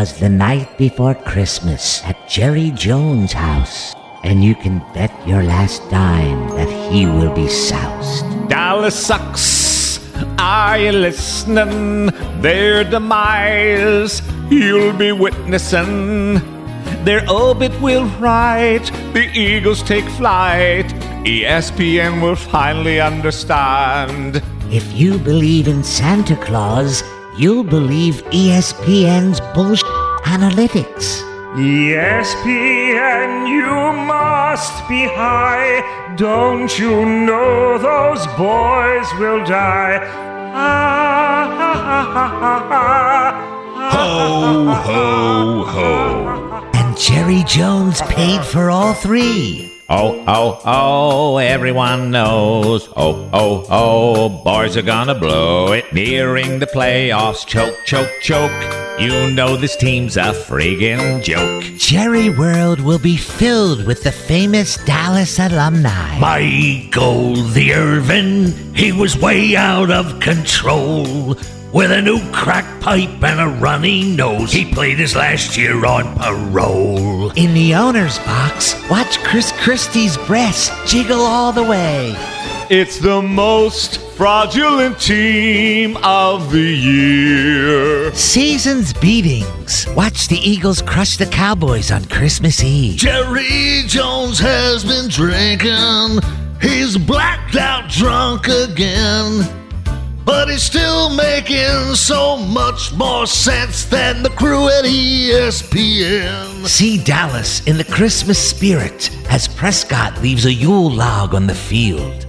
'Twas the night before Christmas at Jerry Jones' house, and you can bet your last dime that he will be soused. Dallas sucks. Are you listening? Their demise you'll be witnessing. Their orbit will write. The Eagles take flight. ESPN will finally understand. If you believe in Santa Claus, you'll believe ESPN's bullshit analytics. ESPN, you must be high. Don't you know those boys will die? Ah, ha, ha, ha, ha, ha. Ho, ho, ho. And Jerry Jones paid for all three. Oh, oh, oh, everyone knows. Oh, oh, oh, boys are gonna blow it. Nearing the playoffs, choke, choke, choke. You know this team's a friggin' joke. Jerry World will be filled with the famous Dallas alumni. Michael the Irvin, he was way out of control. With a new crack pipe and a runny nose, he played his last year on parole. In the owner's box, watch Chris Christie's breast jiggle all the way. It's the most fraudulent team of the year. Season's beatings. Watch the Eagles crush the Cowboys on Christmas Eve. Jerry Jones has been drinking. He's blacked out drunk again. But he's still making so much more sense than the crew at ESPN. See Dallas in the Christmas spirit as Prescott leaves a Yule log on the field.